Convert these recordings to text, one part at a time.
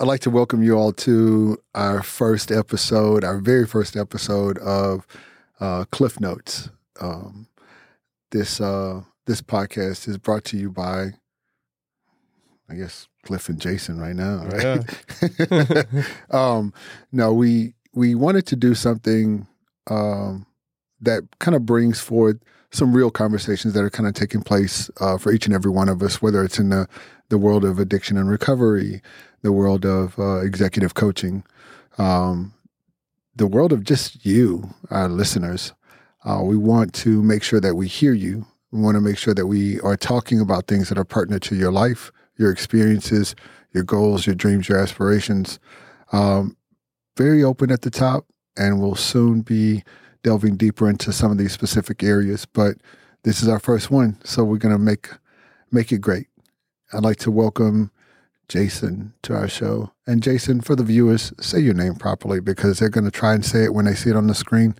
I'd like to welcome you all to our first episode, our very first episode of uh, Cliff Notes. Um, this uh, this podcast is brought to you by, I guess, Cliff and Jason right now. Right? um, no, we we wanted to do something um, that kind of brings forward some real conversations that are kind of taking place uh, for each and every one of us, whether it's in the the world of addiction and recovery, the world of uh, executive coaching, um, the world of just you, our listeners. Uh, we want to make sure that we hear you. We want to make sure that we are talking about things that are pertinent to your life, your experiences, your goals, your dreams, your aspirations. Um, very open at the top, and we'll soon be delving deeper into some of these specific areas. But this is our first one, so we're going to make make it great. I'd like to welcome Jason to our show. And Jason, for the viewers, say your name properly because they're going to try and say it when they see it on the screen.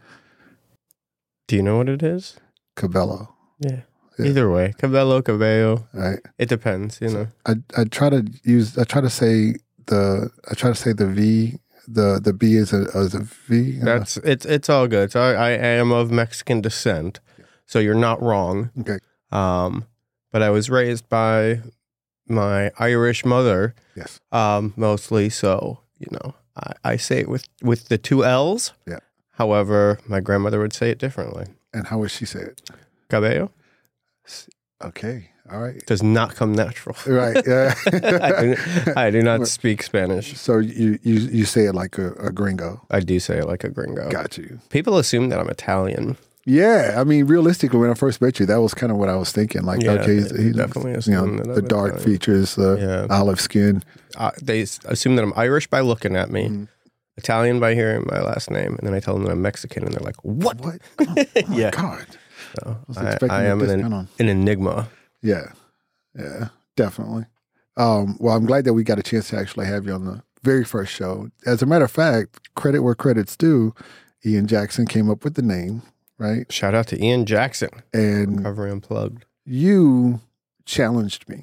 Do you know what it is? Cabello. Yeah. yeah. Either way, Cabello, Cabello. Right. It depends, you know. I I try to use I try to say the I try to say the V the the B is a as a V. That's it's it's all good. So I, I am of Mexican descent, so you're not wrong. Okay. Um, but I was raised by my Irish mother. Yes. Um, mostly. So you know, I, I say it with with the two L's. Yeah. However, my grandmother would say it differently. And how would she say it? Cabello. Okay. All right. Does not come natural. Right. Yeah. I, do, I, do, not speak Spanish. So you you you say it like a, a gringo. I do say it like a gringo. Got you. People assume that I'm Italian. Yeah, I mean, realistically, when I first met you, that was kind of what I was thinking. Like, Yeah, okay, he, definitely you know, the dark features, the Yeah. olive skin. Uh, they assume that I'm Irish by looking at me, Mhm. Italian by hearing my last name, and then I tell them that I'm Mexican, and they're like, "What?" What? Oh, oh my Yeah. God. So was I, expecting I a am an, an enigma. Yeah, yeah, definitely. Um, well, I'm glad that we got a chance to actually have you on the very first show. As a matter of fact, credit where credit's due, Ian Jackson came up with the name, right? Shout out to Ian Jackson, And Recovery Unplugged. you challenged me.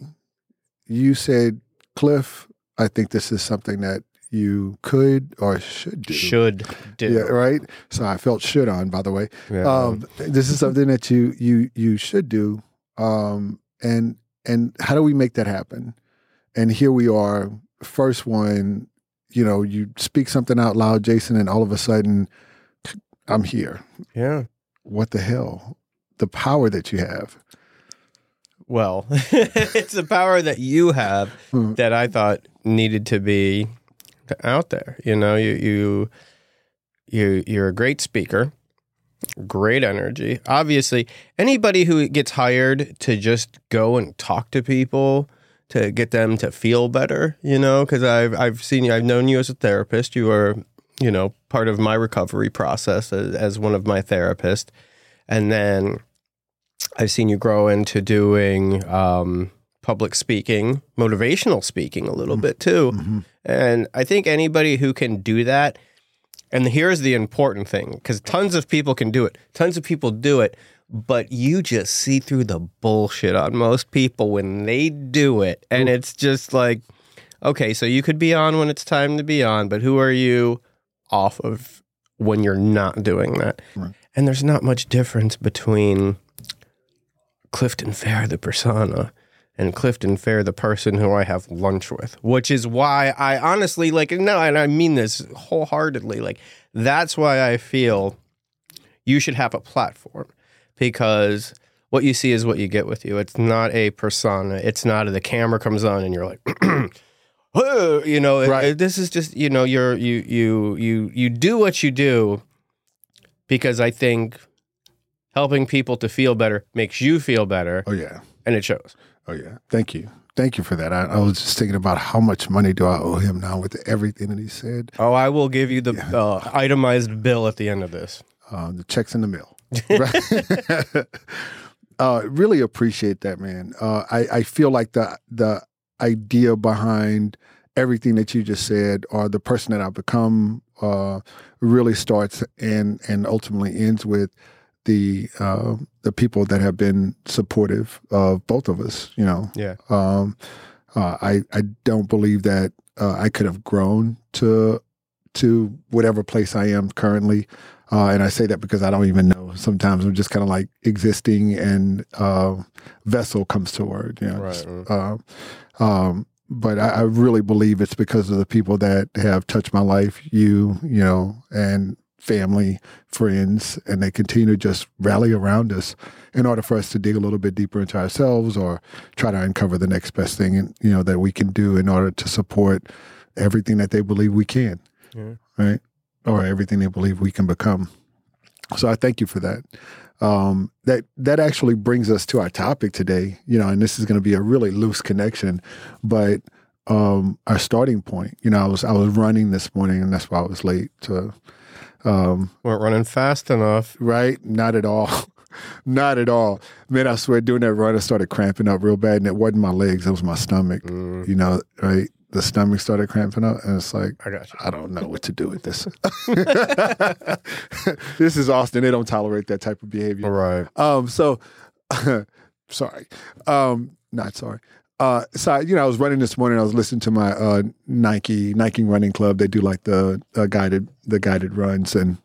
You said, Cliff, I think this is something that you could or should do. Should do. Yeah, right. So I felt should on, by the way. Yeah. Um, this is something that you you you should do. Um, and and how do we make that happen? And here we are, first one. You know, you speak something out loud, Jason, and all of a sudden, I'm here. yeah. What the hell? The power that you have. Well, it's the power that you have Hmm. that I thought needed to be out there. You know, you you you you're a great speaker, great energy. Obviously, anybody who gets hired to just go and talk to people to get them to feel better, you know, because I've I've seen you, I've known you as a therapist. You are, you know, part of my recovery process as, as one of my therapists, and then I've seen you grow into doing um, public speaking, motivational speaking a little bit too. Mhm. And I think anybody who can do that, and here's the important thing because tons of people can do it, tons of people do it, but you just see through the bullshit on most people when they do it. And it's just like, okay, so you could be on when it's time to be on, but who are you off of when you're not doing that? Right. And there's not much difference between Clifton Fair, the persona, and Clifton Fair, the person who I have lunch with, which is why I honestly like, no, and I mean this wholeheartedly. Like, that's why I feel you should have a platform because what you see is what you get with you. It's not a persona. It's not the camera comes on and you're like, "Whoa," you know, Right. this is just, you know, you're, you, you, you, you do what you do because I think helping people to feel better makes you feel better Oh yeah. and it shows. Oh yeah. Thank you. Thank you for that. I, I was just thinking about how much money do I owe him now with everything that he said. Oh, I will give you the uh, itemized bill at the end of this. Uh, the checks in the mail. Uh, really appreciate that, man. Uh, I, I feel like the the idea behind everything that you just said, or the person that I've become, uh, really starts and and ultimately ends with the uh, the people that have been supportive of both of us. You know, Yeah. um, uh, I I don't believe that uh, I could have grown to to whatever place I am currently. Uh, and I say that because I don't even know. Sometimes I'm just kind of like existing, and uh, vessel comes to word. You know, Right, right. Um, but I, I really believe it's because of the people that have touched my life. You, you know, and family, friends, and they continue to just rally around us in order for us to dig a little bit deeper into ourselves or try to uncover the next best thing, and you know, that we can do in order to support everything that they believe we can Yeah. right? Or everything they believe we can become. So I thank you for that. Um, that that actually brings us to our topic today. You know, and this is going to be a really loose connection, but um, our starting point. You know, I was I was running this morning, and that's why I was late. To um, weren't running fast enough. right? Not at all. Not at all. Man, I swear, doing that run, I started cramping up real bad, and it wasn't my legs; it was my stomach. Mm, You know, right? The stomach started cramping up, and it's like I got you. I don't know what to do with this. this is Austin. They don't tolerate that type of behavior. Right. Um, so sorry. Um, not sorry. Uh, so I, you know, I was running this morning. I was listening to my uh, Nike Nike Running Club. They do like the uh, guided the guided runs, and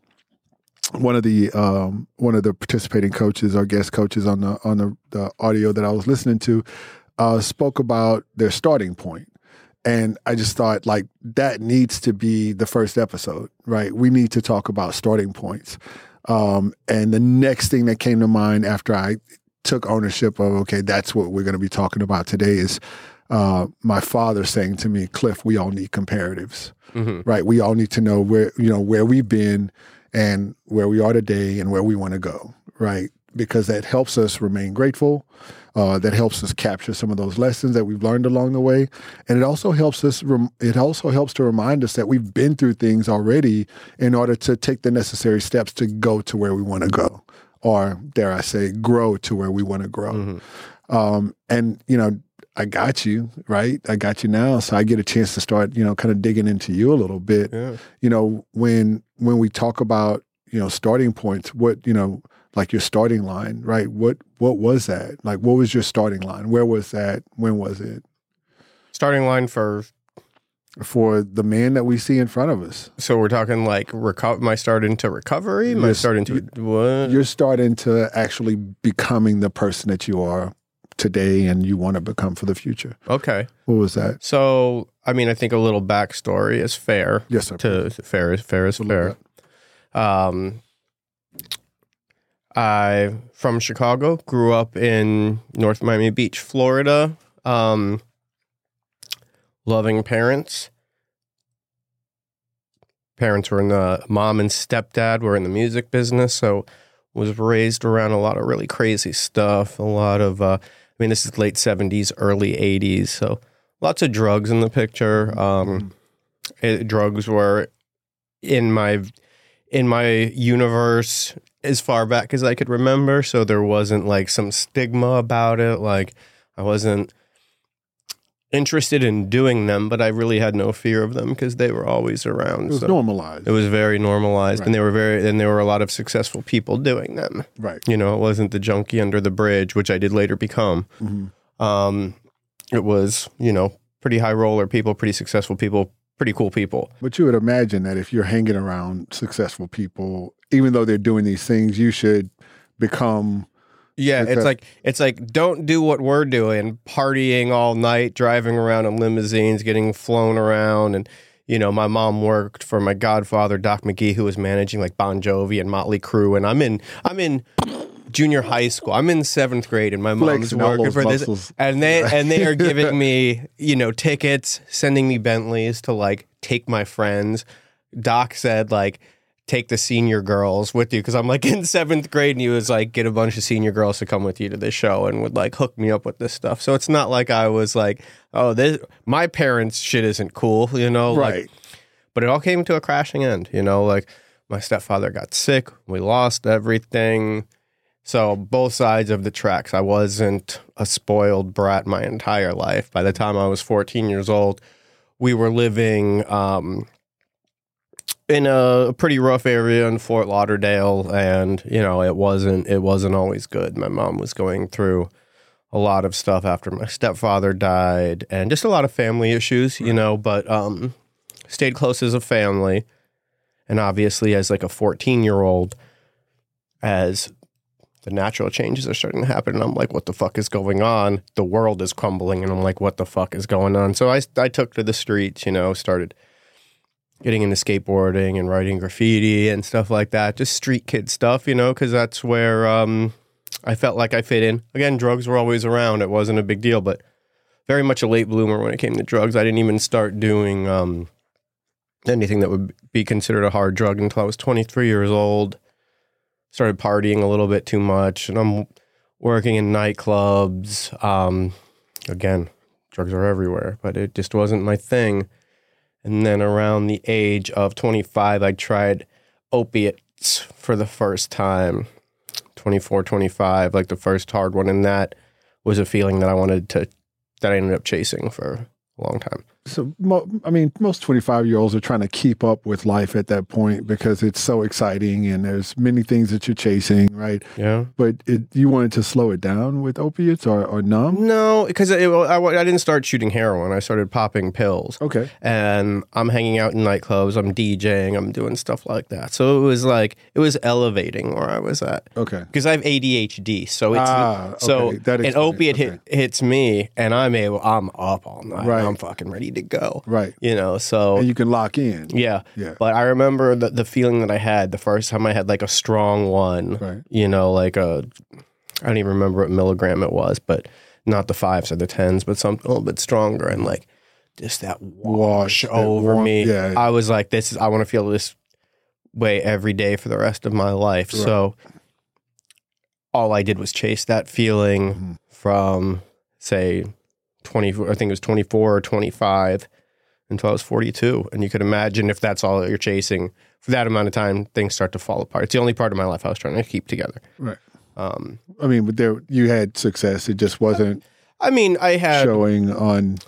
one of the um, one of the participating coaches or guest coaches on the on the, the audio that I was listening to uh, spoke about their starting point. And I just thought like that needs to be the first episode, right? We need to talk about starting points. Um, and the next thing that came to mind after I took ownership of, okay, that's what we're going to be talking about today is uh, my father saying to me, Cliff, we all need comparatives, hmm right? We all need to know where, you know, where we've been and where we are today and where we want to go, right? Because that helps us remain grateful. Uh, that helps us capture some of those lessons that we've learned along the way, and it also helps us. Rem- it also helps to remind us that we've been through things already in order to take the necessary steps to go to where we want to go, or dare I say, grow to where we want to grow. hmm Um, and you know, I got you right. I got you now, so I get a chance to start, you know, kind of digging into you a little bit Yeah. you know when when we talk about you know starting points what you know like your starting line right what what was that like what was your starting line where was that when was it Starting line for for the man that we see in front of us so we're talking like reco- am I starting to recovery? Am I Yes. starting to what? you're starting to actually becoming the person that you are today and you want to become for the future Okay. what was that So I mean I think a little backstory is fair. yes sir To fair is fair is fair. Um I from Chicago, grew up in North Miami Beach, Florida. Um loving parents. Parents were in the mom and stepdad were in the music business, so was raised around a lot of really crazy stuff, a lot of uh I mean this is late 70s, early 80s, so lots of drugs in the picture. Um it, drugs were in my in my universe as far back as I could remember, so there wasn't like some stigma about it. Like I wasn't interested in doing them, but I really had no fear of them because they were always around. it was so normalized it was very normalized, Right. and they were very and there were a lot of successful people doing them. right You know, it wasn't the junkie under the bridge, which I did later become. Mhm. Um, it was you know pretty high roller people, pretty successful people, pretty cool people. But you would imagine that if you're hanging around successful people, even though they're doing these things, you should become Yeah, it's like it's like don't do what we're doing, partying all night, driving around in limousines, getting flown around. And you know, my mom worked for my godfather Doc McGhee who was managing like Bon Jovi and Motley Crue. And I'm in I'm in junior high school. I'm in 7th grade and my mom's working for this. and they and they are giving me, you know, tickets, sending me Bentleys to like take my friends. Doc said like take the senior girls with you because I'm like in seventh grade and he was like get a bunch of senior girls to come with you to this show and would like hook me up with this stuff. So it's not like I was like, oh, this my parents' shit isn't cool, you know, like Right. but it all came to a crashing end, you know, like my stepfather got sick, we lost everything. So both sides of the tracks. I wasn't a spoiled brat my entire life. By the time I was 14 years old, we were living um, in a pretty rough area in Fort Lauderdale, and you know it wasn't it wasn't always good. My mom was going through a lot of stuff after my stepfather died and just a lot of family issues, you know, but um stayed close as a family. And obviously as like a 14-year-old as the natural changes are starting to happen and I'm like what the fuck is going on? The world is crumbling and I'm like what the fuck is going on? So I I took to the streets, you know, started getting into skateboarding and writing graffiti and stuff like that. Just street kid stuff, you know, because that's where um, I felt like I fit in. Again, drugs were always around. It wasn't a big deal, but very much a late bloomer when it came to drugs. I didn't even start doing um, anything that would be considered a hard drug until I was 23 years old. Started partying a little bit too much, and I'm working in nightclubs. Um, again, drugs are everywhere, but it just wasn't my thing. And then around the age of 25, I tried opiates for the first time. 24, 25, like the first hard one. And that was a feeling that I wanted to, that I ended up chasing for a long time. So, mo- I mean, most 25 year olds are trying to keep up with life at that point because it's so exciting and there's many things that you're chasing, right? Yeah. But it, you wanted to slow it down with opiates or, or numb? No, because I, I didn't start shooting heroin. I started popping pills. Okay. And I'm hanging out in nightclubs. I'm DJing. I'm doing stuff like that. So it was like, it was elevating where I was at. Okay. Because I have ADHD. So it's, Ah, so okay. That an opiate okay. hit, hits me and I'm able, I'm up all night. Right. I'm fucking ready to go. Right. You know, so. And you can lock in. Yeah. Yeah. But I remember the, the feeling that I had the first time I had like a strong one, Right. you know, like a, I don't even remember what milligram it was, but not the fives or the tens, but something a little bit stronger and like just that wash, Wash, over me. yeah. I was like, this is, I want to feel this way every day for the rest of my life. Right. So all I did was chase that feeling Mhm. from, say, 20, I think it was 24 or 25 until I was 42. And you could imagine if that's all that you're chasing for that amount of time, things start to fall apart. It's the only part of my life I was trying to keep together. Right. Um, I mean, but there you had success. It just wasn't I mean, I had, showing on.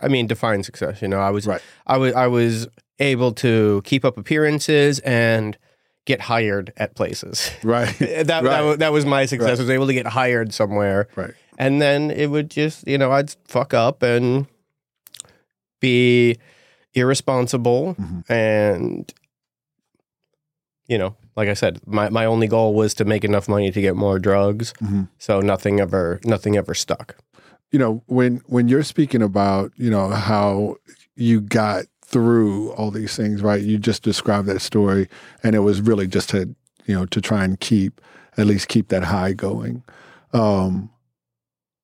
I mean, define success. You know, I was, Right. I was, I was able to keep up appearances and get hired at places. Right. that, that, Right. wa- that was my success. Right. I was able to get hired somewhere. right. And then it would just, you know, I'd fuck up and be irresponsible. Mhm. And, you know, like I said, my, my only goal was to make enough money to get more drugs. Mhm. So nothing ever, nothing ever stuck. You know, when when you're speaking about, you know, how you got through all these things, right? You just described that story, and it was really just to, you know, to try and keep at least keep that high going. Um,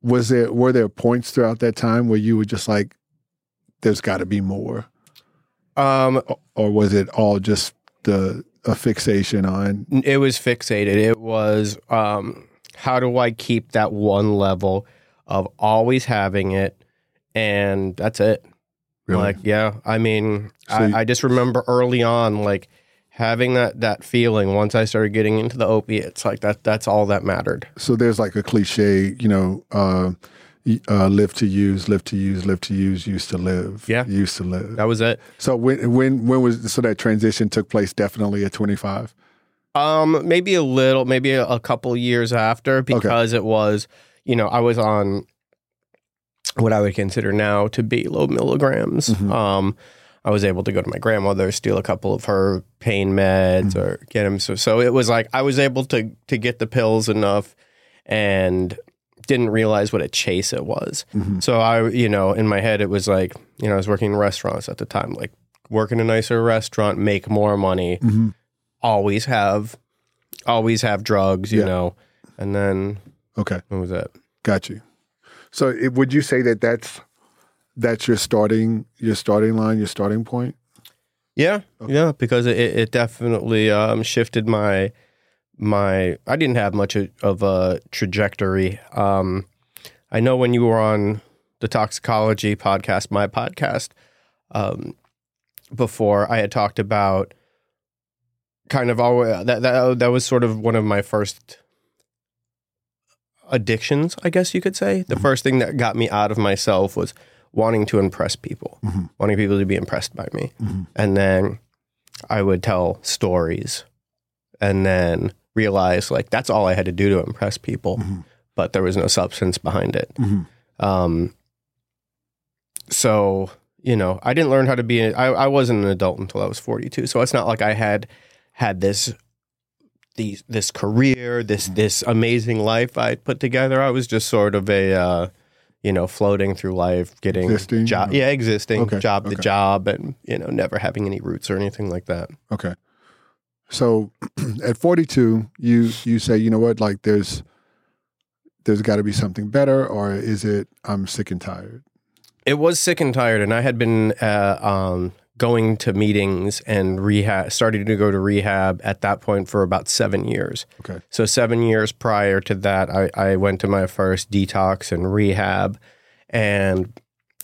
was there were there points throughout that time where you were just like, "There's got to be more," Um, or, was it all just the a fixation on? it was fixated. It was, um, how do I keep that one level of always having it? And that's it. Really? Like, yeah, I mean, So you- I, I just remember early on, like having that that feeling. Once I started getting into the opiates, like that, that's all that mattered. so there's like a cliche, you know, uh, uh, live to use, live to use, live to use, used to live. Yeah. used to live. That was it. So when when when was so that transition took place? Definitely at 25. Um, maybe a little, maybe a, a couple years after, because it was, you know, I was on what I would consider now to be low milligrams. Mhm. Um, I was able to go to my grandmother, steal a couple of her pain meds, Mm-hmm. or get them. So, so it was like I was able to to get the pills enough, and didn't realize what a chase it was. Mhm. So I, you know, in my head, it was like, you know, I was working in restaurants at the time, like work in a nicer restaurant, make more money, Mhm. always have always have drugs, you Yeah. know. And then Okay, what was it? got you. So it, would you say that that's that's your starting your starting line, your starting point? Yeah, Okay. yeah, because it, it definitely um, shifted my my. I didn't have much of- a trajectory. Um, I know when you were on the toxicology podcast, my podcast, um, before I had talked about kind of always that that that was sort of one of my first addictions, I guess you could say. The Mhm. first thing that got me out of myself was wanting to impress people, Mhm. wanting people to be impressed by me. Mhm. And then I would tell stories and then realize like that's all I had to do to impress people. Mhm. but there was no substance behind it. Mhm. Um, so you know, I didn't learn how to be. I, I wasn't an adult until I was 42. So it's not like I had had this these this career, this this amazing life I put together. I was just sort of a uh, you know floating through life, getting Existing? job, yeah, existing Okay, job to job, and you know never having any roots or anything like that. Okay. So at 42, you you say, you know what, like there's there's got to be something better, or is it I'm sick and tired? It was sick and tired, and I had been uh, um, going to meetings and rehab, started to go to rehab at that point for about seven years. Okay. So seven years prior to that, I, I went to my first detox and rehab, and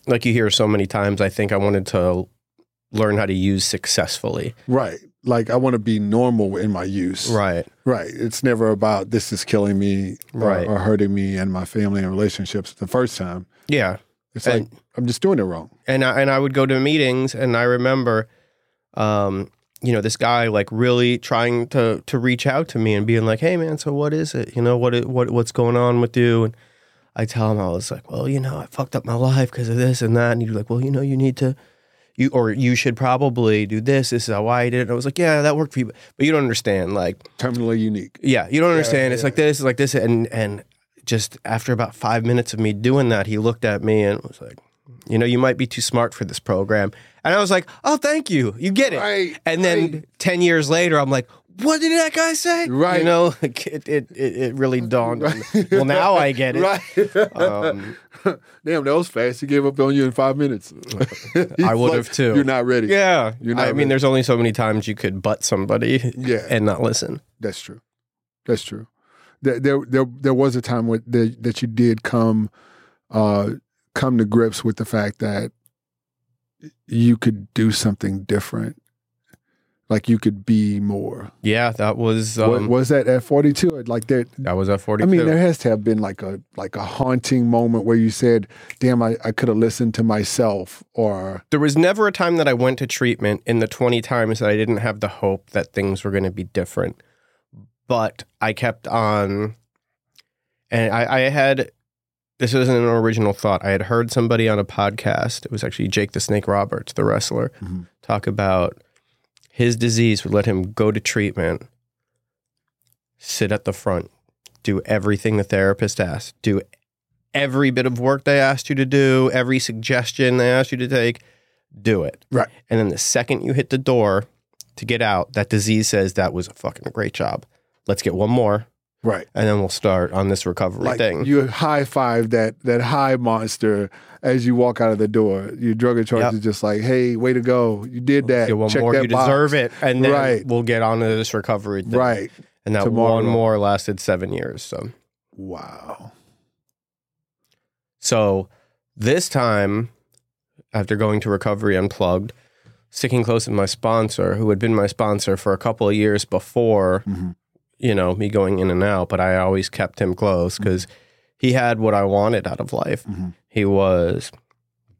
like you hear so many times, I think I wanted to learn how to use successfully. Right. Like I want to be normal in my use. Right. Right. It's never about this is killing me or, Right. or hurting me and my family and relationships the first time. Yeah. It's like I'm just doing it wrong. and I, and I would go to meetings and I remember um you know this guy like really trying to to reach out to me and being like hey man so what is it you know what what what's going on with you and I tell him I was like well you know I fucked up my life because of this and that and he's like well you know you need to you or you should probably do this this is how I did it and I was like yeah that worked for you but you don't understand like Terminally unique. yeah, you don't understand. It's yeah. like this, it's like this, and and just after about five minutes of me doing that, he looked at me and was like, "You know, you might be too smart for this program." And I was like, "Oh, thank you, you get it." Right. And then right. ten years later, I'm like, "What did that guy say?" Right. You know, like, it it it, really dawned. on me. Well, now I get it. Right. Um, Damn, that was fast. He gave up on you in five minutes. I would have too. You're not ready. yeah, You're not I mean, ready. there's only so many times you could butt somebody Yeah. and not listen. That's true. That's true. There, there, there, was a time that that you did come, uh, come to grips with the fact that you could do something different, like you could be more. Yeah, that was Wa- um, was that at forty two? Like that? that was at 42. I mean, there has to have been like a like a haunting moment where you said, "Damn, I, I could have listened to myself," or There was never a time that I went to treatment in the 20 times that I didn't have the hope that things were going to be different. But I kept on, and I, I had this isn't an original thought. I had heard somebody on a podcast, it was actually Jake the Snake Roberts, the wrestler, Mhm. talk about his disease would let him go to treatment, sit at the front, do everything the therapist asked, do every bit of work they asked you to do, every suggestion they asked you to take, do it. Right. And then the second you hit the door to get out, that disease says that was a fucking great job. Let's get one more, right. and then we'll start on this recovery Like thing. you high five that that high monster as you walk out of the door. Your drug in charge Yep. is just like, "Hey, way to go! You did that. get one Check more, that you box." deserve it, and then Right. we'll get on to this recovery thing. Right. And that Tomorrow. one more lasted seven years. So, Wow. so this time, after going to Recovery Unplugged, sticking close with my sponsor, who had been my sponsor for a couple of years before, Mhm. You know, me going in and out, but I always kept him close because he had what I wanted out of life. Mhm. He was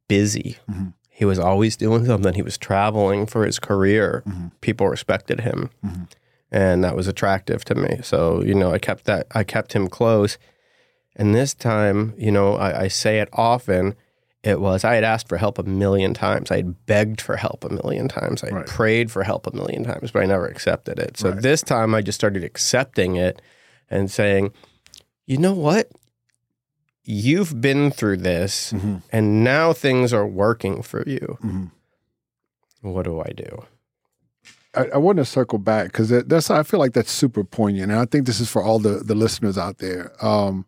busy. Mhm. He was always doing something. He was traveling for his career. Mhm. People respected him, Mhm. and that was attractive to me. So you know, I kept that. I kept him close. And this time, you know, I, I say it often. It was I had asked for help a million times. I had begged for help a million times. I had Right. prayed for help a million times, but I never accepted it. So Right. this time, I just started accepting it and saying, "You know what? You've been through this, Mhm. and now things are working for you. Mhm. What do I do?" I, I want to circle back because that's I feel like that's super poignant, and I think this is for all the the listeners out there. Um,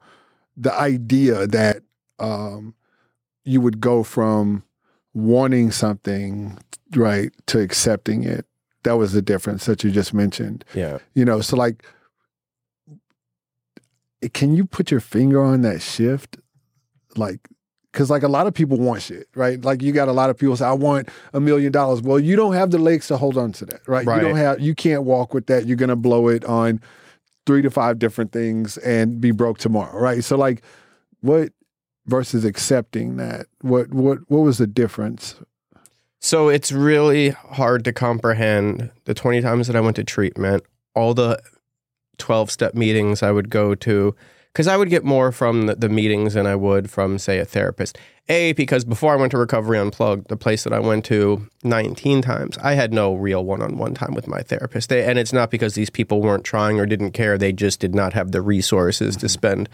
the idea that um, you would go from wanting something right to accepting it. That was the difference that you just mentioned. Yeah. You know, so like, can you put your finger on that shift? Like, because like a lot of people want shit, right? Like you got a lot of people say, "I want a million dollars." Well, you don't have the legs to hold on to that, right? Right. You don't have, you can't walk with that. You're gonna blow it on three to five different things and be broke tomorrow, right? So like, what versus accepting that? What what what was the difference? So it's really hard to comprehend the 20 times that I went to treatment, all the 12 step meetings I would go to, because I would get more from the, the meetings than I would from, say, a therapist. A, because before I went to Recovery Unplugged, the place that I went to 19 times, I had no real one on one time with my therapist. They, and it's not because these people weren't trying or didn't care, they just did not have the resources to mm-hmm. spend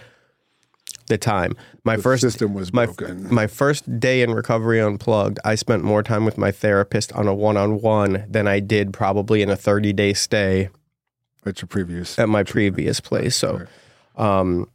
the time. My The first system was my, broken. my first day in Recovery Unplugged, I spent more time with my therapist on a one on one than I did probably in a 30 day stay at your previous. at my previous place. So, um,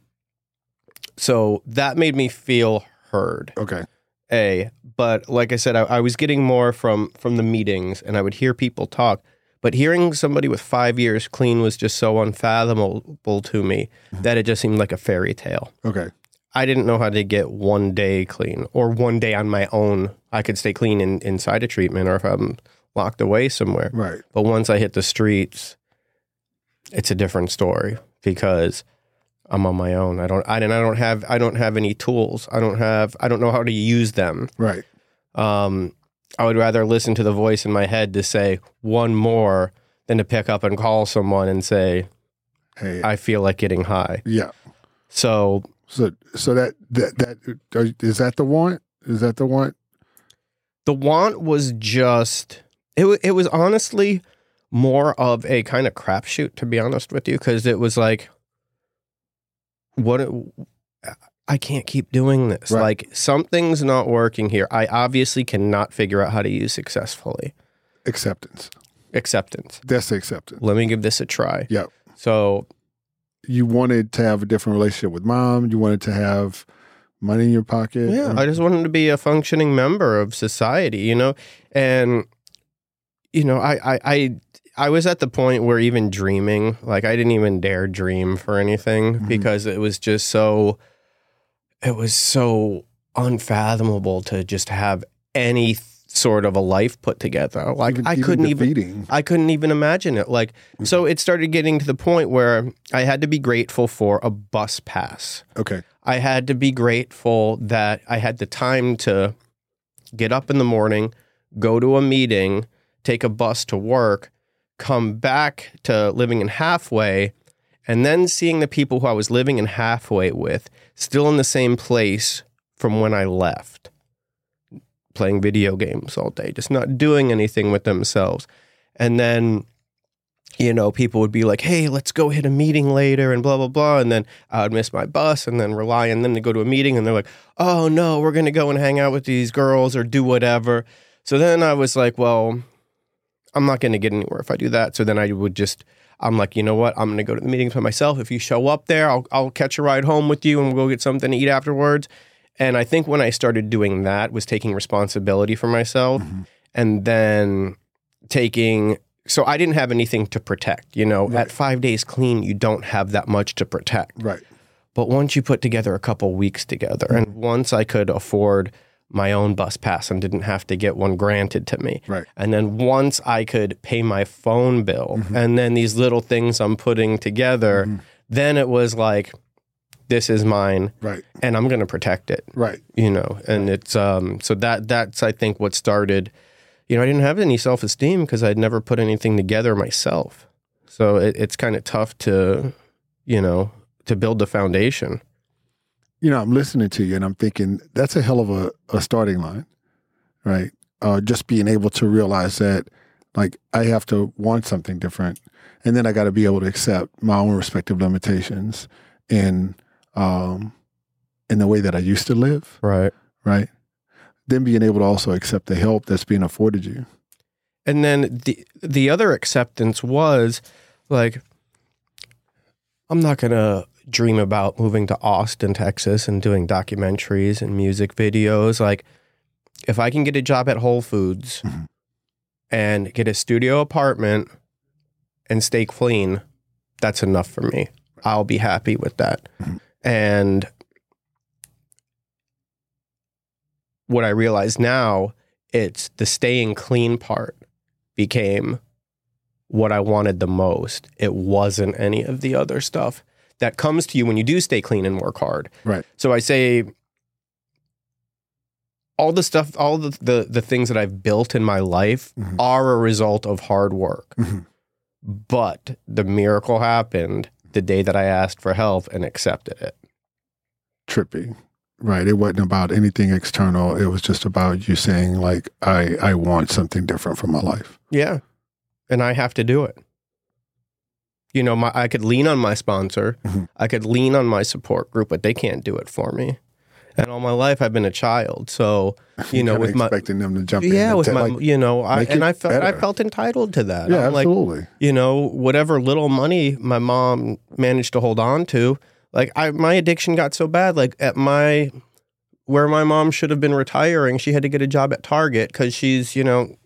so that made me feel heard. Okay. A, but like I said, I, I was getting more from from the meetings, and I would hear people talk. But hearing somebody with five years clean was just so unfathomable to me that it just seemed like a fairy tale. Okay. I didn't know how to get one day clean or one day on my own. I could stay clean in, inside a treatment or if I'm locked away somewhere. Right. But once I hit the streets, it's a different story because I'm on my own. I don't I and I don't have I don't have any tools. I don't have I don't know how to use them. Right. Um I would rather listen to the voice in my head to say one more than to pick up and call someone and say Hey. I feel like getting high. yeah. So So so that that that is that the want? Is that the want? the want was just it, it was honestly more of a kind of crapshoot to be honest with you because it was like what it- i can't keep doing this Right. like something's not working here i obviously cannot figure out how to use successfully Acceptance. acceptance That's the acceptance. let me give this a try Yep. so You wanted to have a different relationship with mom. You wanted to have money in your pocket. Yeah, I just wanted to be a functioning member of society, you know, and you know, I, I, I, I was at the point where even dreaming, like, I didn't even dare dream for anything Mhm. because it was just so, it was so unfathomable to just have any th- sort of a life put together. Like, Even- I couldn't even. defeating. I couldn't even imagine it. Like, so mm-hmm. it started getting to the point where I had to be grateful for a bus pass. Okay. I had to be grateful that I had the time to get up in the morning, go to a meeting, take a bus to work, come back to living in halfway, and then seeing the people who I was living in halfway with still in the same place from when I left, playing video games all day, just not doing anything with themselves. And then you know, people would be like, hey, let's go hit a meeting later and blah, blah, blah. And then I would miss my bus and then rely on them to go to a meeting. And they're like, oh, no, we're going to go and hang out with these girls or do whatever. So then I was like, well, I'm not going to get anywhere if I do that. So then I would just, I'm like, you know what? I'm going to go to the meetings by myself. If you show up there, I'll, I'll catch a ride home with you and we'll go get something to eat afterwards. And I think when I started doing that was taking responsibility for myself Mhm. and then taking so I didn't have anything to protect. You know, Right. at five days clean, you don't have that much to protect. Right. But once you put together a couple weeks together, and once I could afford my own bus pass and didn't have to get one granted to me, Right. and then once I could pay my phone bill, Mhm. and then these little things I'm putting together, Mhm. then it was like, this is mine, Right. and I'm going to protect it Right. you know and it's um so that that's i think what started you know i didn't have any self-esteem because i'd never put anything together myself so it, it's kind of tough to you know to build the foundation You know, I'm listening to you and I'm thinking that's a hell of a, a starting line, right? Uh, just being able to realize that, like, I have to want something different, and then I got to be able to accept my own respective limitations in um, in the way that I used to live, right right? Then being able to also accept the help that's being afforded you. and then the the other acceptance was like i'm not going to dream about moving to austin texas and doing documentaries and music videos like if i can get a job at whole foods Mhm. and get a studio apartment and stay clean that's enough for me i'll be happy with that Mhm. And what i realize now it's the staying clean part became what I wanted the most. It wasn't any of the other stuff that comes to you when you do stay clean and work hard. Right. So I say all the stuff, all the the, the things that I've built in my life Mhm. are a result of hard work. Mhm. But the miracle happened the day that I asked for help and accepted it. trippy, right? It wasn't about anything external. It was just about you saying like, I I want something different from my life. Yeah. And I have to do it. You know, my, I could lean on my sponsor, Mhm. I could lean on my support group, but they can't do it for me. And all my life, I've been a child. So, you know, with my expecting them to jump in. yeah, with my, like, you know, I and I felt I felt entitled to that. yeah, I'm like, absolutely. you know, whatever little money my mom managed to hold on to, like I my addiction got so bad. Like at my where my mom should have been retiring, she had to get a job at Target because she's, you know,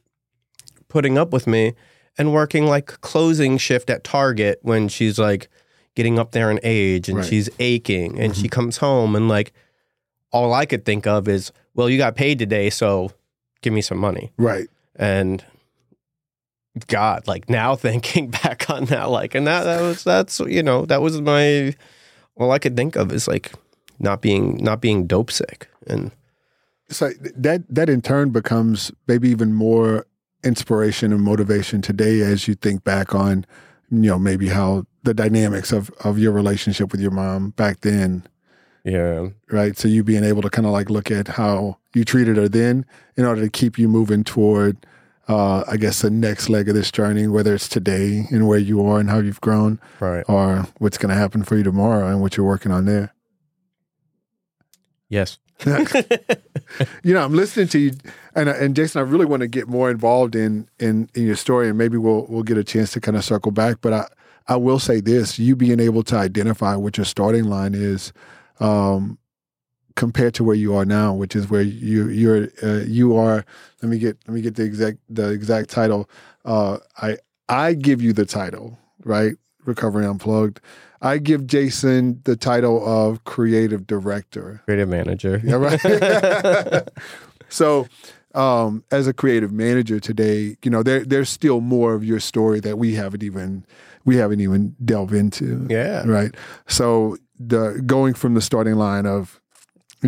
putting up with me and working like closing shift at Target when she's like getting up there in age and Right. she's aching and she mm-hmm. comes home and like all I could think of is, well, you got paid today, so give me some money right. and God, like now thinking back on that, like, and that that was that's you know that was my all I could think of is like not being not being dope sick and So that that in turn becomes maybe even more inspiration and motivation today as you think back on, you know, maybe how the dynamics of of your relationship with your mom back then, yeah right? So you being able to kind of like look at how you treated her then in order to keep you moving toward uh, I guess the next leg of this journey, whether it's today and where you are and how you've grown, right or what's going to happen for you tomorrow and what you're working on there. yes you know, I'm listening to you, and and Jason, I really want to get more involved in in in your story, and maybe we'll we'll get a chance to kind of circle back. But I I will say this: you being able to identify what your starting line is, um, compared to where you are now, which is where you you're uh, you are. Let me get let me get the exact the exact title. Uh, I I give you the title, right? Recovery Unplugged. I give Jason the title of creative director. creative manager Yeah, right. so, um, as a creative manager today, you know there there's still more of your story that we haven't even we haven't even delved into. yeah Right. So the going from the starting line of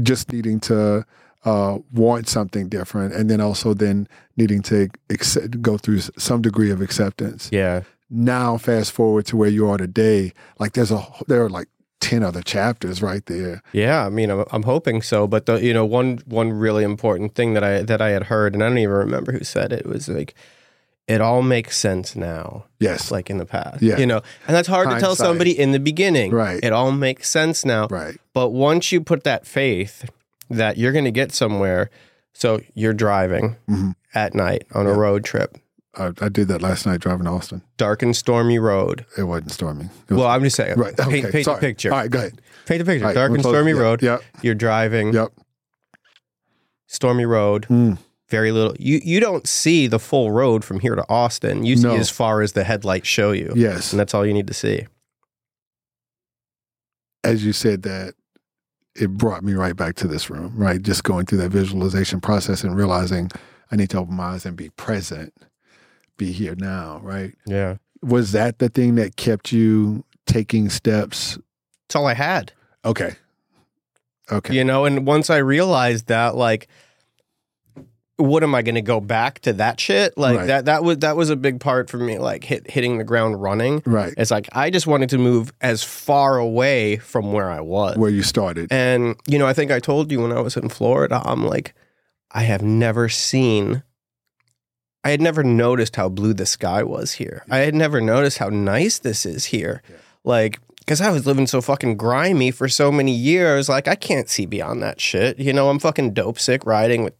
just needing to uh, want something different, and then also then needing to accept, go through some degree of acceptance. yeah Now, fast forward to where you are today, like there's a there are like ten other chapters right there. yeah I mean I'm, I'm hoping so but the you know one one really important thing that I that I had heard and I don't even remember who said it, it was like it all makes sense now Yes. like in the past Yeah. you know and that's hard to tell somebody in the beginning Right. it all makes sense now right. But once you put that faith that you're going to get somewhere, so you're driving Mhm. at night on a road trip, I, I did that last night driving to Austin. dark and stormy road. It wasn't stormy. It was, Well, I'm just saying, right. Okay. paint, paint the picture. All right. Go ahead. Paint the picture. Right, dark and close. stormy Yep, road. Yep. You're driving, Yep. stormy road. Mm. Very little. You you don't see the full road from here to Austin. You see No. as far as the headlights show you, Yes. and that's all you need to see. As you said that, it brought me right back to this room. Right. Just going through that visualization process and realizing I need to open my eyes and be present, be here now. Right. Yeah, Was that the thing that kept you taking steps? that's all I had. Okay. Okay. You know, and once I realized that, like, what am I going to go back to that shit? Like Right. that that was that was a big part for me. Like hit hitting the ground running. Right. It's like I just wanted to move as far away from where I was. Where you started. And you know, I think I told you when I was in Florida, I'm like, I have never seen. I had never noticed how blue the sky was here. I had never noticed how nice this is here. Yeah. Like, because I was living so fucking grimy for so many years. Like, I can't see beyond that shit. You know, I'm fucking dope sick riding with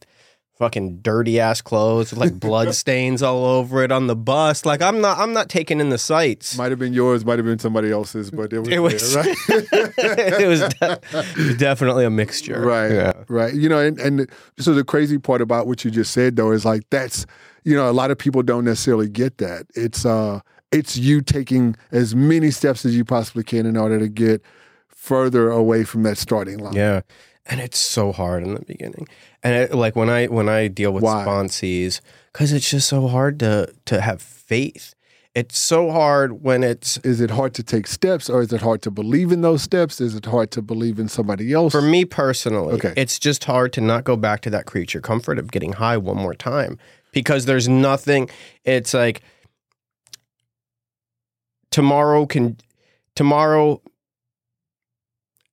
fucking dirty ass clothes with like blood stains all over it on the bus. Like, I'm not. I'm not taking in the sights. Might have been yours, might have been somebody else's, but it was, It was- there, right? it was de- definitely a mixture. Right. Yeah. Right. You know, and, and so the crazy part about what you just said though is like that's you know, a lot of people don't necessarily get that. It's uh it's you taking as many steps as you possibly can in order to get further away from that starting line. Yeah. And it's so hard in the beginning. And it, like when I when I deal with Why? sponsees cuz it's just so hard to to have faith. It's so hard when it's Is it hard to take steps or is it hard to believe in those steps? Is it hard to believe in somebody else? for me personally, Okay. it's just hard to not go back to that creature comfort of getting high one more time because there's nothing it's like tomorrow can tomorrow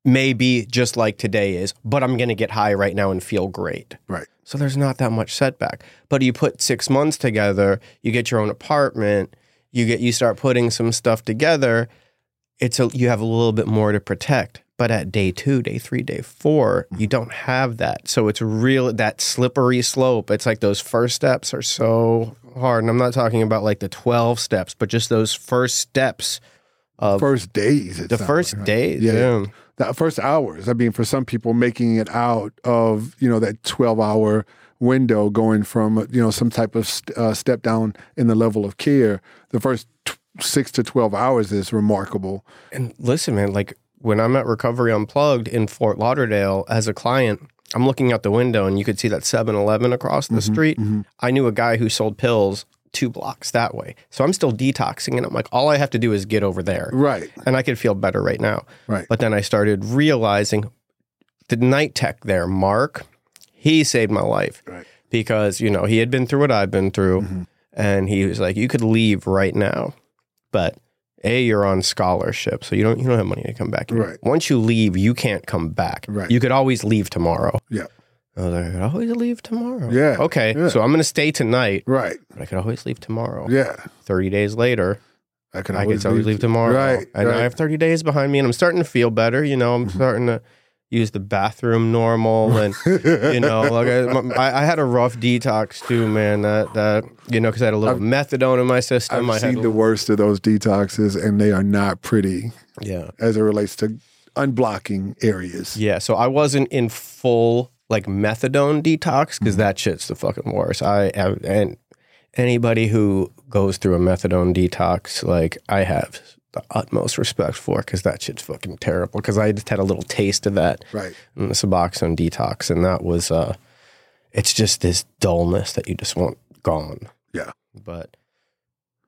may be just like today is, but I'm going to get high right now and feel great. Right. So there's not that much setback. But you put six months together, you get your own apartment, you get you start putting some stuff together. It's a you have a little bit more to protect. But at day two, day three, day four, mm-hmm. you don't have that. So it's real that slippery slope. It's like those first steps are so hard. And I'm not talking about like the 12 steps, but just those first steps of First days. the first like, right? days. Yeah. Yeah. the first hours. I mean, for some people, making it out of you know that twelve hour window, going from you know some type of st- uh, step down in the level of care, the first t- six to twelve hours is remarkable. And listen, man, like when I'm at Recovery Unplugged in Fort Lauderdale as a client, I'm looking out the window and you could see that 7 Eleven across the street. I knew a guy who sold pills two blocks that way. So I'm still detoxing and I'm like, all I have to do is get over there. Right, And I could feel better right now. right, But then I started realizing the night tech there, Mark, he saved my life right. because, you know, he had been through what I've been through. Mm-hmm. And he was like, you could leave right now. But A, you're on scholarship, so you don't you don't have money to come back. Right. Once you leave, you can't come back. Right. You could always leave tomorrow. Yeah. I was like, I could always leave tomorrow. Yeah, Okay. yeah. So I'm gonna stay tonight, Right, but I could always leave tomorrow. yeah. Thirty days later, I can I could always leave tomorrow. Right, And right. I have 30 days behind me and I'm starting to feel better. You know, I'm mm-hmm. starting to use the bathroom normal and, you know, like I, I had a rough detox too, man. That, that you know, because I had a little methadone in my system. I I've had seen the worst of those detoxes, and they are not pretty yeah. as it relates to unblocking areas. Yeah. So I wasn't in full like methadone detox because Mm-hmm. that shit's the fucking worst. I have, and anybody who goes through a methadone detox, like I have the utmost respect for because that shit's fucking terrible. Because I just had a little taste of that Right. in the Suboxone detox, and that was, uh, it's just this dullness that you just want gone. Yeah. But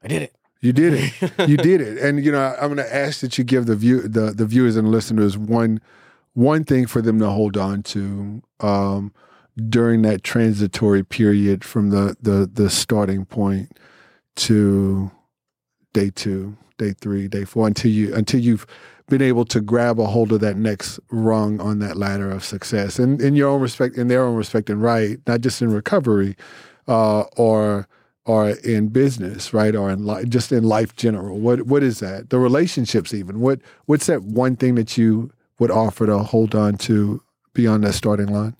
I did it. You did it. you did it. And you know, I'm going to ask that you give the view the the viewers and listeners one one thing for them to hold on to um, during that transitory period from the the the starting point to day two, day three, day four, until you until you've been able to grab a hold of that next rung on that ladder of success, and in your own respect, in their own respect and right, not just in recovery, uh, or or in business, right, or in life, just in life general. What what is that? The relationships, even. What what's that one thing that you would offer to hold on to beyond that starting line?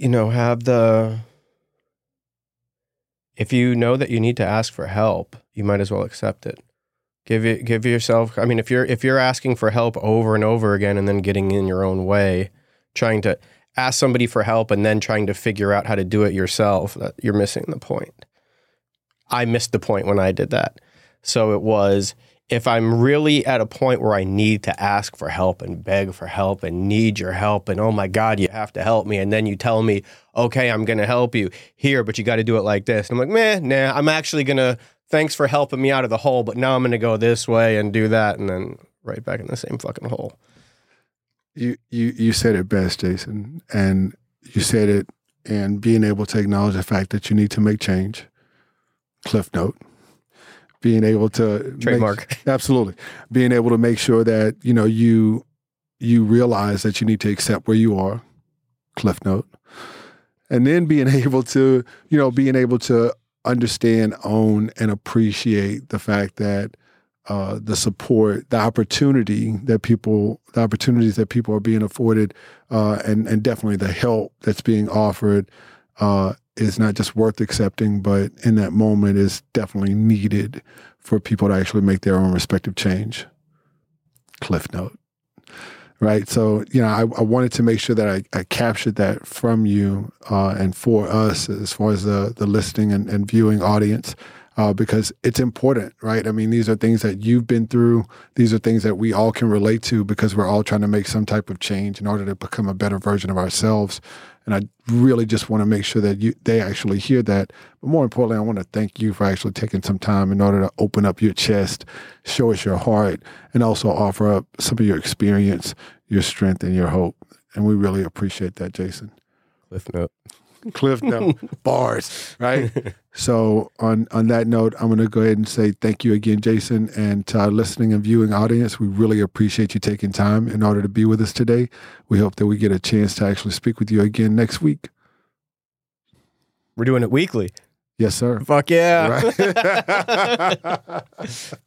you know, have the if you know that you need to ask for help, you might as well accept it. Give it give yourself I mean if you're if you're asking for help over and over again and then getting in your own way, trying to ask somebody for help and then trying to figure out how to do it yourself, you're missing the point. I missed the point when I did that. So it was if I'm really at a point where I need to ask for help and beg for help and need your help and oh my God, you have to help me. And then you tell me, okay, I'm going to help you here, but you got to do it like this. And I'm like, meh, nah, I'm actually going to, thanks for helping me out of the hole, but now I'm going to go this way and do that. And then right back in the same fucking hole. You you you said it best, Jason, and you said it and being able to acknowledge the fact that you need to make change. Cliff note. Being able to make- Trademark. absolutely. Being able to make sure that, you know, you you realize that you need to accept where you are. Cliff note. And then being able to, you know, being able to understand, own, and appreciate the fact that uh, the support, the opportunity that people, the opportunities that people are being afforded, uh, and and definitely the help that's being offered uh, is not just worth accepting, but in that moment is definitely needed for people to actually make their own respective change. Cliff note. Right. So, you know, I, I wanted to make sure that I, I captured that from you uh, and for us as far as the, the listening and, and viewing audience, uh, because it's important, right? I mean, these are things that you've been through. These are things that we all can relate to because we're all trying to make some type of change in order to become a better version of ourselves. And I really just want to make sure that you they actually hear that. But more importantly, I want to thank you for actually taking some time in order to open up your chest, show us your heart, and also offer up some of your experience, your strength, and your hope. And we really appreciate that, Jason. Cliff note. Cliff note, bars, right? So on on that note, I'm going to go ahead and say thank you again, Jason, and to our listening and viewing audience. We really appreciate you taking time in order to be with us today. We hope that we get a chance to actually speak with you again next week. We're doing it weekly. Yes, sir. Fuck yeah. Right.